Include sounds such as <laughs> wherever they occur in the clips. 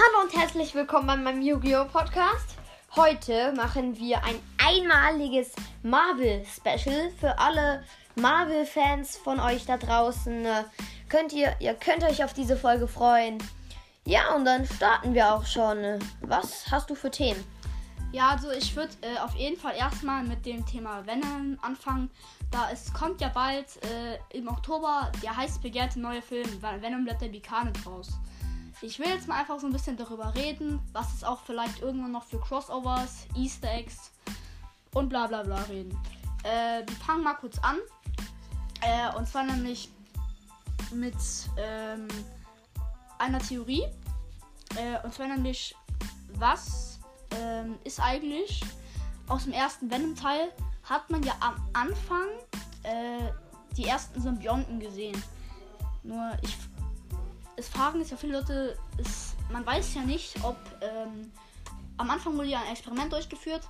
Hallo und herzlich willkommen bei meinem Yu-Gi-Oh! Podcast. Heute machen wir ein einmaliges Marvel-Special für alle Marvel-Fans von euch da draußen. Äh, Könnt ihr, ihr könnt euch auf diese Folge freuen. Ja, und dann starten wir auch schon. Was hast du für Themen? Ja, also ich würde äh, auf jeden Fall erstmal mit dem Thema Venom anfangen. Da es kommt ja bald äh, im Oktober der heiß begehrte neue Film Venom Let There Be Carnage raus. Ich will jetzt mal einfach so ein bisschen darüber reden, was es auch vielleicht irgendwann noch für Crossovers, Easter Eggs und bla bla bla reden. Äh, wir fangen mal kurz an. Äh, und zwar nämlich mit ähm, einer Theorie. Äh, und zwar nämlich, was ähm, ist eigentlich aus dem ersten Venom-Teil, hat man ja am Anfang äh, die ersten Symbionten gesehen. Nur ich. Es fragen jetzt ja viele Leute, es, man weiß ja nicht, ob. Ähm, am Anfang wurde ja ein Experiment durchgeführt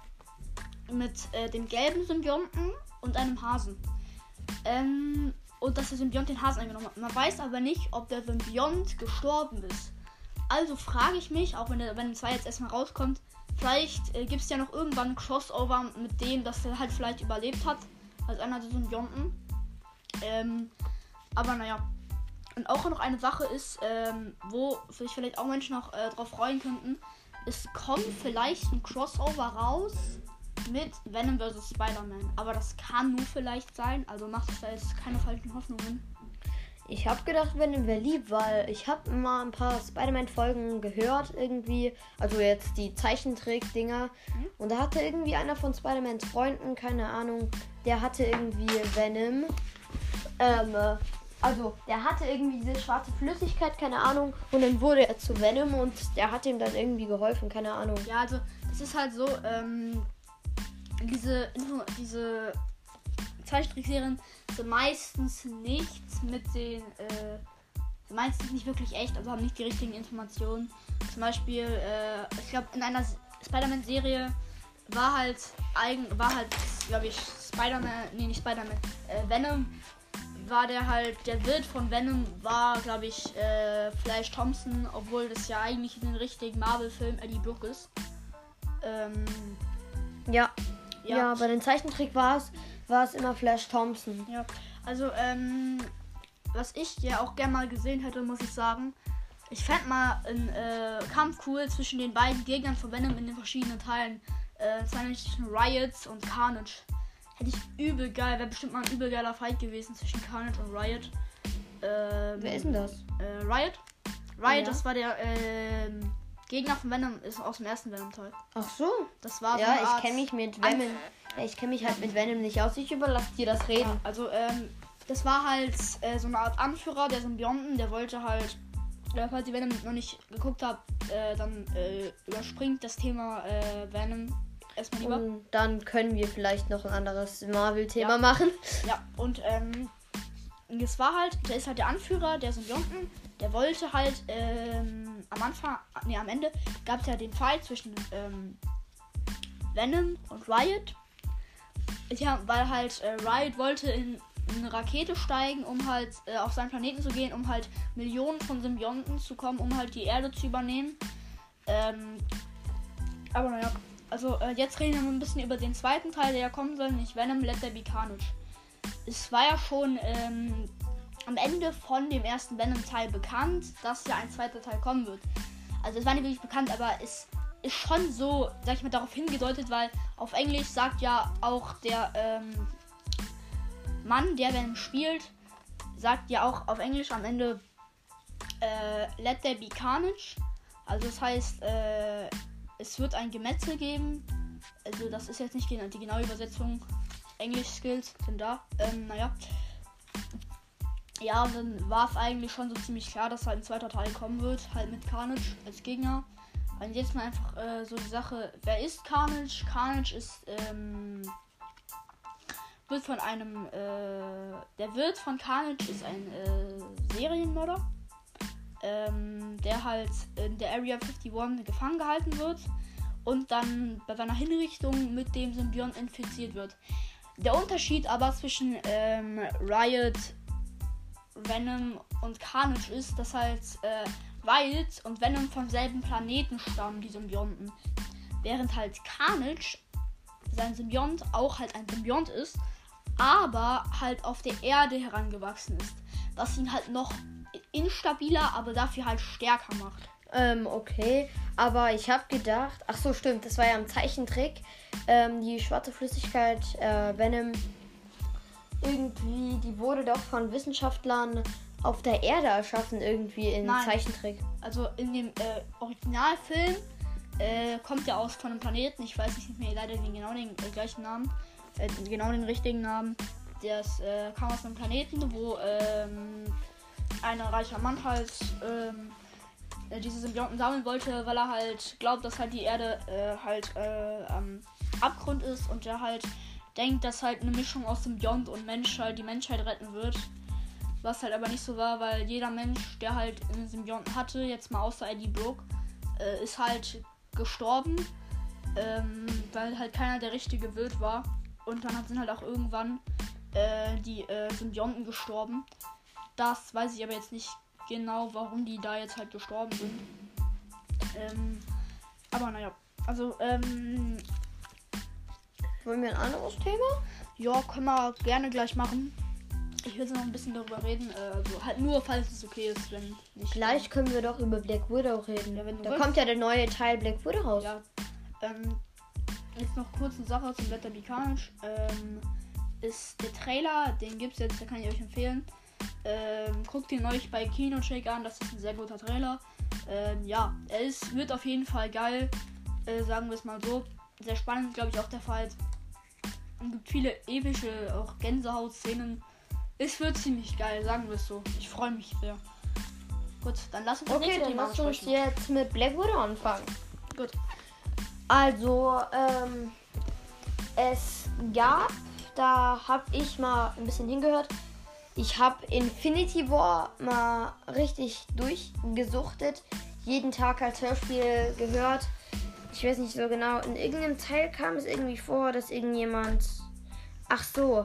mit äh, dem gelben Symbionten und einem Hasen. Ähm, und dass der Symbiont den Hasen eingenommen hat. Man weiß aber nicht, ob der Symbiont gestorben ist. Also frage ich mich, auch wenn der Venom 2 jetzt erstmal rauskommt, vielleicht äh, gibt es ja noch irgendwann ein Crossover mit dem, dass er halt vielleicht überlebt hat, als einer der Symbionten. Ähm, aber naja. Und auch noch eine Sache ist, ähm, wo sich vielleicht auch Menschen noch äh, drauf freuen könnten. Es kommt vielleicht ein Crossover raus mit Venom vs. Spider-Man. Aber das kann nur vielleicht sein. Also macht es da jetzt keine falschen Hoffnungen. Ich habe gedacht, Venom wäre lieb, weil ich habe mal ein paar Spider-Man-Folgen gehört irgendwie. Also jetzt die Zeichentrick-Dinger. Mhm. Und da hatte irgendwie einer von Spider-Mans Freunden, keine Ahnung, der hatte irgendwie Venom. Ähm, äh, also der hatte irgendwie diese schwarze Flüssigkeit, keine Ahnung. Und dann wurde er zu Venom und der hat ihm dann irgendwie geholfen, keine Ahnung. Ja, also es ist halt so, ähm, diese, Info diese Zeichentrickserien sind meistens nichts mit den, äh, meistens nicht wirklich echt, also haben nicht die richtigen Informationen. Zum Beispiel, äh, ich glaube, in einer Spider-Man-Serie war halt eigen, war halt, glaube ich, Spider-Man, nee, nicht Spider-Man, äh, Venom war der halt, der Wirt von Venom war, glaube ich, äh, Flash Thompson, obwohl das ja eigentlich in den richtigen Marvel-Film Eddie Brooke ist. Ähm, Ja, ja, bei den Zeichentrick war es war es immer Flash Thompson. Ja, also, ähm, was ich ja auch gerne mal gesehen hätte, muss ich sagen, ich fände mal einen äh, Kampf cool zwischen den beiden Gegnern von Venom in den verschiedenen Teilen. Äh, nämlich zwischen Riot und Carnage. Hätte ich übel geil, wäre bestimmt mal ein übel geiler Fight gewesen zwischen Carnage und Riot. Ähm, Wer ist denn das? Äh, Riot. Riot, Ja. das war der ähm, Gegner von Venom, ist aus dem ersten Venom-Teil. Ach so. Das war Ja, ich kenne mich mit Venom. Ja, ich kenne mich halt mit Venom nicht aus. Ich überlasse dir das Reden. Also, ähm, das war halt äh, so eine Art Anführer der Symbionten, der wollte halt, äh, falls ihr Venom noch nicht geguckt habt, äh, dann äh, überspringt das Thema äh, Venom erstmal lieber. Und dann können wir vielleicht noch ein anderes Marvel-Thema Ja. machen. Ja, und ähm, es war halt, der ist halt der Anführer der Symbionten, der wollte halt ähm, am Anfang, nee, am Ende gab es ja den Fight zwischen ähm, Venom und Riot. Ja, weil halt äh, Riot wollte in eine Rakete steigen, um halt äh, auf seinen Planeten zu gehen, um halt Millionen von Symbionten zu kommen, um halt die Erde zu übernehmen. Ähm, aber naja, also äh, jetzt reden wir ein bisschen über den zweiten Teil, der ja kommen soll, nicht Venom Let There Be Carnage. Es war ja schon ähm, am Ende von dem ersten Venom-Teil bekannt, dass ja ein zweiter Teil kommen wird. Also es war nicht wirklich bekannt, aber es ist schon so, sag ich mal, darauf hingedeutet, weil auf Englisch sagt ja auch der ähm, Mann, der Venom spielt, sagt ja auch auf Englisch am Ende äh, Let there be carnage. Also das heißt, äh, es wird ein Gemetzel geben. Also das ist jetzt nicht die genaue Übersetzung. Englisch-Skills sind da. Ähm, naja. Ja, dann war es eigentlich schon so ziemlich klar, dass halt ein zweiter Teil kommen wird, halt mit Carnage als Gegner. Und jetzt mal einfach äh, so die Sache, wer ist Carnage? Carnage ist, ähm, wird von einem, äh, der Wirt von Carnage ist ein äh, Serienmörder, ähm, der halt in der Area 51 gefangen gehalten wird und dann bei seiner Hinrichtung mit dem Symbiont infiziert wird. Der Unterschied aber zwischen ähm, Riot, Venom und Carnage ist, dass halt äh, weil und Venom vom selben Planeten stammen, die Symbionten. Während halt Carnage, sein Symbiont, auch halt ein Symbiont ist, aber halt auf der Erde herangewachsen ist. Was ihn halt noch instabiler, aber dafür halt stärker macht. Ähm, okay. Aber ich habe gedacht, ach so, stimmt, das war ja ein Zeichentrick. Ähm, die schwarze Flüssigkeit, äh, Venom, irgendwie, die wurde doch von Wissenschaftlern auf der Erde erschaffen, irgendwie in Nein. Zeichentrick. Also in dem äh, Originalfilm äh, kommt ja aus von einem Planeten, ich weiß nicht mehr leider den genau den äh, gleichen Namen, äh, genau den richtigen Namen. Das äh, kam aus einem Planeten, wo ähm, ein reicher Mann halt ähm, äh, diese Symbionten sammeln wollte, weil er halt glaubt, dass halt die Erde äh, halt äh, am Abgrund ist und er halt denkt, dass halt eine Mischung aus Symbiont und Mensch halt die Menschheit retten wird. Was halt aber nicht so war, weil jeder Mensch, der halt einen Symbionten hatte, jetzt mal außer Eddie Brooke, äh, ist halt gestorben, ähm, weil halt keiner der richtige Wild war. Und dann sind halt auch irgendwann äh, die äh, Symbionten gestorben. Das weiß ich aber jetzt nicht genau, warum die da jetzt halt gestorben sind. Ähm, aber naja, also, ähm, Wollen wir ein anderes Thema? ja, können wir gerne gleich machen. Ich will noch ein bisschen darüber reden, äh, also halt nur, falls es okay ist, wenn nicht. Gleich können wir doch über Black Widow reden. Ja, da willst. kommt ja der neue Teil Black Widow raus. Ja. Ähm, jetzt noch kurz eine Sache zum Letter Carnage. Ähm, ist der Trailer, den gibt's jetzt, den kann ich euch empfehlen. Ähm, guckt ihn euch bei Kino Shake an, das ist ein sehr guter Trailer. Ähm, ja, ist, wird auf jeden Fall geil, äh, sagen wir es mal so. Sehr spannend, glaube ich, auch der Fall. Es gibt viele epische, auch Gänsehaut-Szenen. Es wird ziemlich geil, sagen wir es so. Ich freue mich sehr. Gut, dann lass uns das Okay, dann lass uns jetzt mit Black Widow anfangen. Gut. Also, ähm, es gab, da habe ich mal ein bisschen hingehört. Ich habe Infinity War mal richtig durchgesuchtet. Jeden Tag als Hörspiel gehört. Ich weiß nicht so genau. In irgendeinem Teil kam es irgendwie vor, dass irgendjemand. Ach so.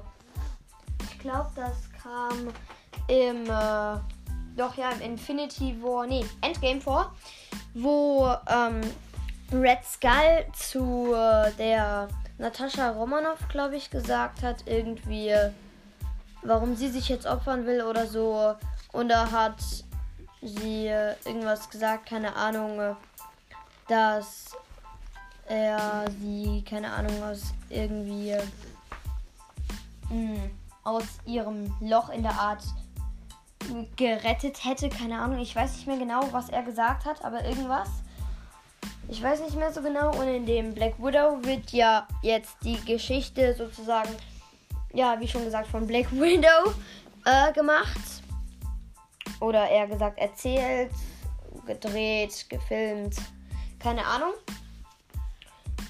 Ich glaube, das kam im. Äh, doch ja, im Infinity War. Nee, Endgame vor. Wo ähm, Red Skull zu äh, der Natascha Romanoff, glaube ich, gesagt hat, irgendwie, äh, warum sie sich jetzt opfern will oder so. Und da hat sie äh, irgendwas gesagt, keine Ahnung, äh, dass er sie, keine Ahnung, aus irgendwie äh, mh, aus ihrem Loch in der Art gerettet hätte, keine Ahnung. Ich weiß nicht mehr genau, was er gesagt hat, aber irgendwas. Ich weiß nicht mehr so genau. Und in dem Black Widow wird ja jetzt die Geschichte sozusagen, ja, wie schon gesagt, von Black Widow äh, gemacht. Oder eher gesagt erzählt, gedreht, gefilmt. Keine Ahnung.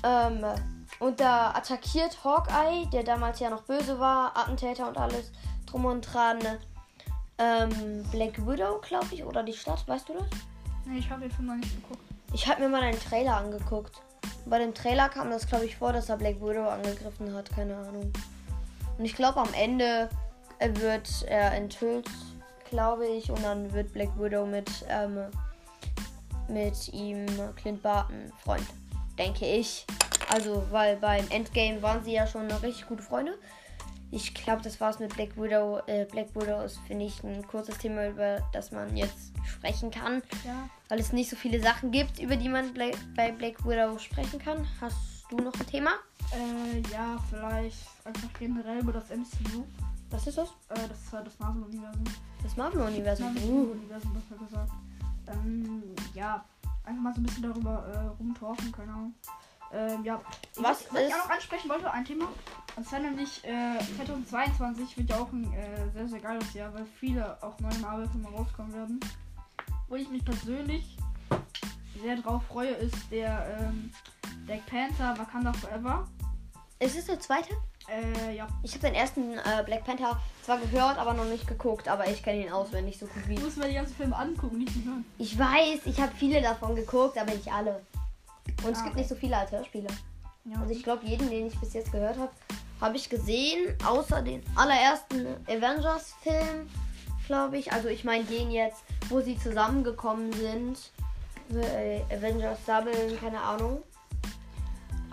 Ähm, und da attackiert Hawkeye, der damals ja noch böse war, Attentäter und alles drum und dran. Ähm, Black Widow, glaube ich, oder die Stadt, weißt du das? Nee, ich habe den Film noch nicht geguckt. Ich habe mir mal einen Trailer angeguckt. Bei dem Trailer kam das, glaube ich, vor, dass er Black Widow angegriffen hat. Keine Ahnung. Und ich glaube, am Ende äh, wird er enthüllt, glaube ich. Und dann wird Black Widow mit, ähm, mit ihm Clint Barton Freund. Denke ich. Also, weil beim Endgame waren sie ja schon richtig gute Freunde. Ich glaube, das war's mit Black Widow. Äh, Black Widow ist, finde ich, ein kurzes Thema, über das man jetzt sprechen kann Ja. weil es nicht so viele Sachen gibt, über die man Bla bei Black Widow sprechen kann. Hast du noch ein Thema? Äh, ja, vielleicht einfach generell über das MCU. Was ist das? Äh, das ist halt das Marvel-Universum. Das Marvel-Universum. Uh. Marvel-Universum, besser gesagt. Ähm, ja, einfach mal so ein bisschen darüber äh, rumtalken, keine Ahnung. Ähm, ja. Was was ich auch noch ansprechen wollte, ein Thema. Und zwar nämlich, äh, 2022 wird ja auch ein äh, sehr, sehr geiles Jahr, weil viele auch neue Marvel-Filme rauskommen werden. Wo ich mich persönlich sehr drauf freue, ist der ähm, Black Panther Wakanda Forever. Ist es der zweite? Äh, ja. Ich habe den ersten äh, Black Panther zwar gehört, aber noch nicht geguckt, aber ich kenne ihn auswendig so gut wie. Du musst mir die ganzen Filme angucken, nicht hören. Ich weiß, ich habe viele davon geguckt, aber nicht alle. Und es Ah, gibt okay. nicht so viele als Hörspiele. Ja. Also ich glaube, jeden, den ich bis jetzt gehört habe, habe ich gesehen, außer den allerersten Avengers-Film glaube ich. Also ich meine den jetzt, wo sie zusammengekommen sind. Äh, Avengers Double, keine Ahnung.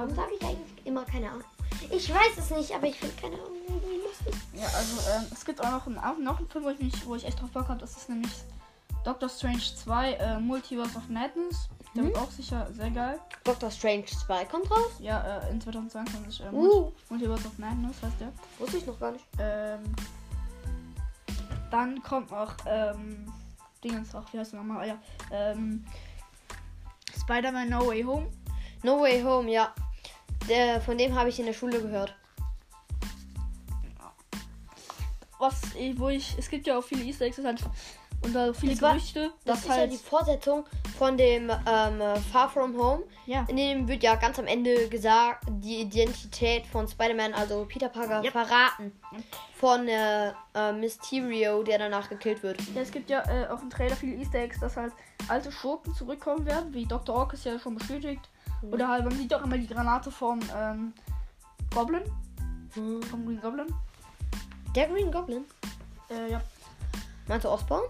Warum sage ich eigentlich immer keine Ahnung? Ich weiß es nicht, aber ich finde keine Ahnung irgendwie lustig. Ja, also ähm, es gibt auch noch einen, noch einen Film, wo ich, mich, wo ich echt drauf Bock habe. Das ist nämlich Doctor Strange 2 äh, Multiverse of Madness. Der Mhm. wird auch sicher sehr geil. Doctor Strange 2 kommt raus. Ja, äh, in 2022. Äh, Uh. Multiverse of Madness heißt der. Wusste ich noch gar nicht. Ähm, dann kommt noch, ähm, Dingens auch, wie heißt der nochmal? Ah, ja, ähm, Spider-Man No Way Home. No Way Home, ja. Der, von dem habe ich in der Schule gehört. Was, eh, wo ich, es gibt ja auch viele Easter Eggs das halt, und da viele Das war- Gerüchte, Das dass ist ja halt, die Fortsetzung von dem ähm, Far From Home. ja, In dem wird ja ganz am Ende gesagt, die Identität von Spider-Man, also Peter Parker, Yep. verraten. Von äh, äh, Mysterio, der danach gekillt wird. ja, es gibt ja äh, auch im Trailer viele Easter Eggs, dass halt alte Schurken zurückkommen werden, wie Dr. Ock ist ja schon bestätigt. Mhm. Oder halt, man sieht auch immer die Granate vom, ähm, Goblin, Hm. vom Green Goblin. Der Green Goblin. Äh, ja, Meinst du Osborn?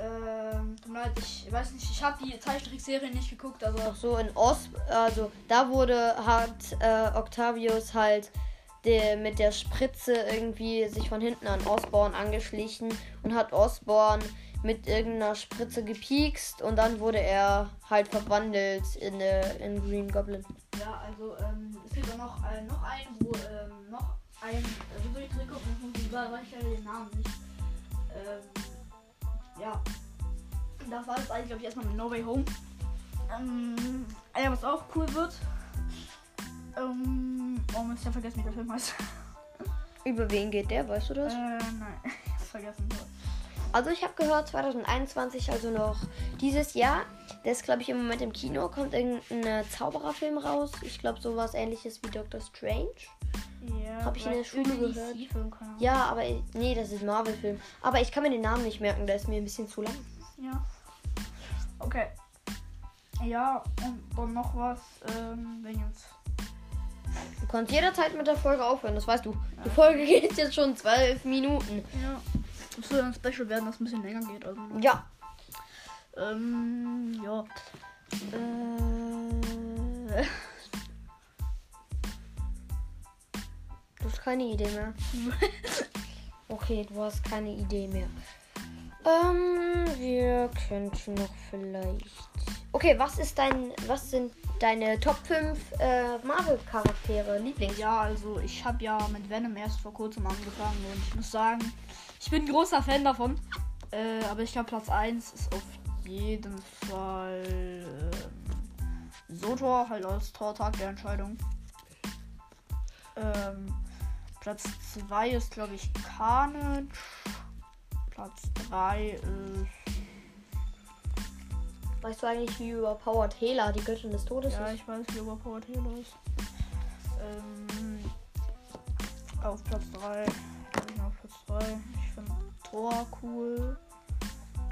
ähm, tut mir leid, ich weiß nicht, ich habe die Zeichentrickserie nicht geguckt, also Ach so, in Os, also da wurde hat äh, Octavius halt der, mit der Spritze irgendwie sich von hinten an Osborn angeschlichen und hat Osborn mit irgendeiner Spritze gepiekst und dann wurde er halt verwandelt in, äh, in Green Goblin. Ja, also ähm, es gibt auch noch, äh, noch einen, wo ähm, noch ein, äh, soll ich zurückgucken, ich weiß den Namen nicht. Ähm, ja. Das war jetzt eigentlich, glaube ich, erstmal mit No Way Home. Ähm, ja, was auch cool wird. Ähm, oh, Mist, ich hab vergessen, wie der Film heißt. <laughs> Über wen geht der, weißt du äh, das? nein, <laughs> ich hab's vergessen. Also ich habe gehört 2021, also noch dieses Jahr. Der ist glaube ich im Moment im Kino, kommt irgendein äh, Zaubererfilm raus. Ich glaube sowas ähnliches wie Doctor Strange. Ja, Hab ich in der Schule gehört. Ja, aber ich- nee, das ist Marvel-Film. Aber ich kann mir den Namen nicht merken, der ist mir ein bisschen zu lang. Ja. Okay. Ja, und dann noch was, ähm, Dingens. Du kannst jederzeit mit der Folge aufhören, das weißt du. Die Folge <laughs> geht jetzt schon zwölf Minuten. Ja. Es soll ein Special werden, das ein bisschen länger geht. Also, Ja. ähm, ja. Äh, Du hast keine Idee mehr. <laughs> Okay, du hast keine Idee mehr. Ähm, wir könnten noch vielleicht. Okay, was ist dein. Was sind deine Top 5 äh, Marvel-Charaktere? Lieblings. ja, also ich habe ja mit Venom erst vor kurzem angefangen und ich muss sagen, ich bin ein großer Fan davon. Äh, aber ich glaube, Platz 1 ist auf jeden Fall ähm, Sotor, halt als Tortag der Entscheidung. Ähm, Platz 2 ist, glaube ich, Carnage. Platz 3 ist. Weißt du eigentlich, wie überpowered Hela, die Göttin des Todes Ja, ist? ich weiß, wie überpowered Halo ist. Ähm, auf Platz 3. Auf Platz 3. Ich finde Thor cool.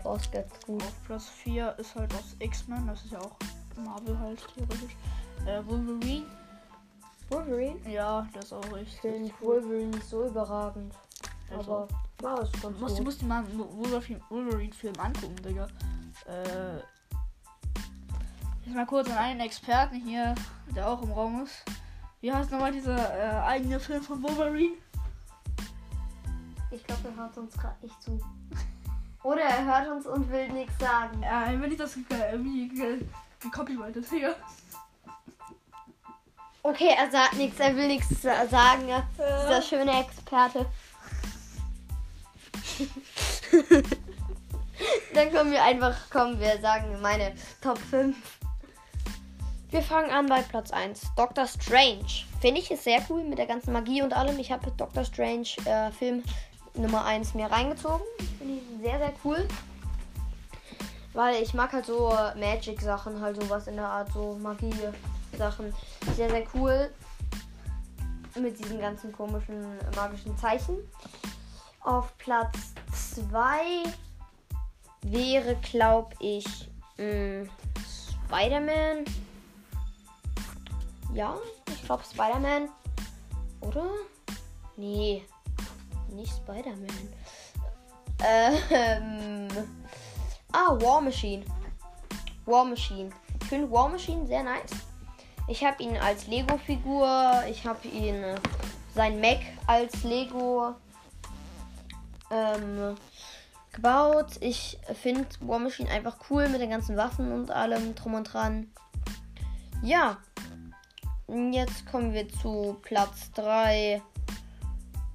Thor ist ganz gut. Auf Platz 4 ist halt aus X-Men. Das ist ja auch Marvel halt theoretisch. Äh, Wolverine. Wolverine? Ja, der ist auch Ich richtig. finde Wolverine nicht so überragend. Ist Aber ja, ist ganz Du musst, du musst dir mal einen Wolverine- Wolverine-Film angucken, Digga. Äh, jetzt mal kurz an einen Experten hier, der auch im Raum ist. Wie heißt nochmal dieser äh, eigene Film von Wolverine? Ich glaube, er hört uns gerade nicht zu. Oder er hört uns und will nichts sagen. Ja, wenn ich das ge- irgendwie ge- gecopyrightet, Digga. Okay, er sagt nichts, er will nichts sa- sagen. Ja. Dieser schöne Experte. <laughs> Dann kommen wir einfach, kommen wir sagen meine Top 5. Wir fangen an bei Platz 1. Doctor Strange. Finde ich ist sehr cool mit der ganzen Magie und allem. Ich habe Doctor Strange äh, Film Nummer 1 mir reingezogen. Finde ich sehr, sehr cool. Weil ich mag halt so äh, Magic-Sachen, halt sowas in der Art, so Magie-Sachen. Sehr, sehr cool. Mit diesen ganzen komischen magischen Zeichen. Auf Platz 2 wäre, glaube ich, mh, Spider-Man. Ja, ich glaube Spider-Man. Oder? Nee, nicht Spider-Man. Ähm, ah, War Machine. War Machine. Ich finde War Machine sehr nice. Ich habe ihn als Lego-Figur. Ich habe ihn äh, sein Mac als Lego ähm, gebaut. Ich finde War Machine einfach cool mit den ganzen Waffen und allem drum und dran. Ja. Jetzt kommen wir zu Platz 3.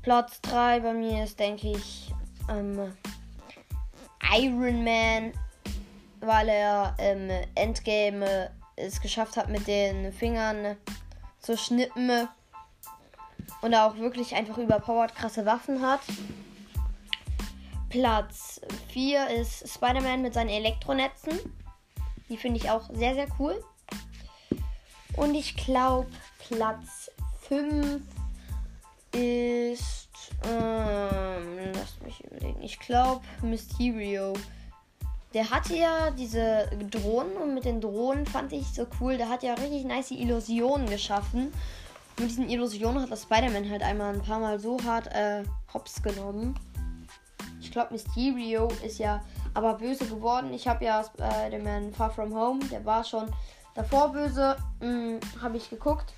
Platz 3 bei mir ist, denke ich, ähm, Iron Man, weil er im Endgame es geschafft hat, mit den Fingern zu schnippen und er auch wirklich einfach überpowered krasse Waffen hat. Platz 4 ist Spider-Man mit seinen Elektronetzen. Die finde ich auch sehr, sehr cool. Und ich glaube, Platz 5 ist. Ähm, lasst mich überlegen. Ich glaube, Mysterio. Der hatte ja diese Drohnen und mit den Drohnen fand ich so cool. Der hat ja richtig nice Illusionen geschaffen. Mit diesen Illusionen hat das Spider-Man halt einmal ein paar Mal so hart äh, hops genommen. Ich glaube, Mysterio ist ja aber böse geworden. Ich habe ja Spider-Man Far From Home, der war schon davor böse. Hm, habe ich geguckt.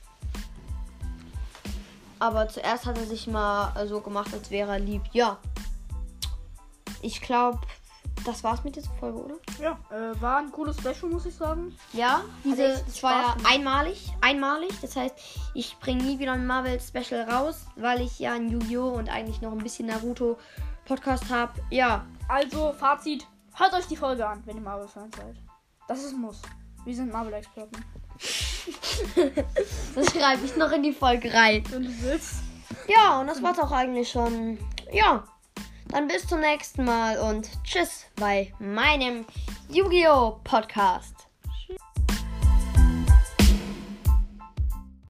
Aber zuerst hat er sich mal so gemacht, als wäre er lieb. Ja. Ich glaube, das war's mit dieser Folge, oder? Ja, äh, war ein cooles Special, muss ich sagen. Ja, diese, das war ja einmalig. Einmalig. Das heißt, ich bringe nie wieder ein Marvel Special raus, weil ich ja ein Yu-Gi-Oh! und eigentlich noch ein bisschen Naruto Podcast habe. Ja. Also, Fazit. Hört euch die Folge an, wenn ihr Marvel-Fans seid. Das ist ein Muss. Wir sind Marvel-Experten. <laughs> Das schreibe ich noch in die Folge rein. Wenn du willst. Ja, und das war's auch eigentlich schon. Ja. Dann bis zum nächsten Mal und tschüss bei meinem Yu-Gi-Oh! Podcast.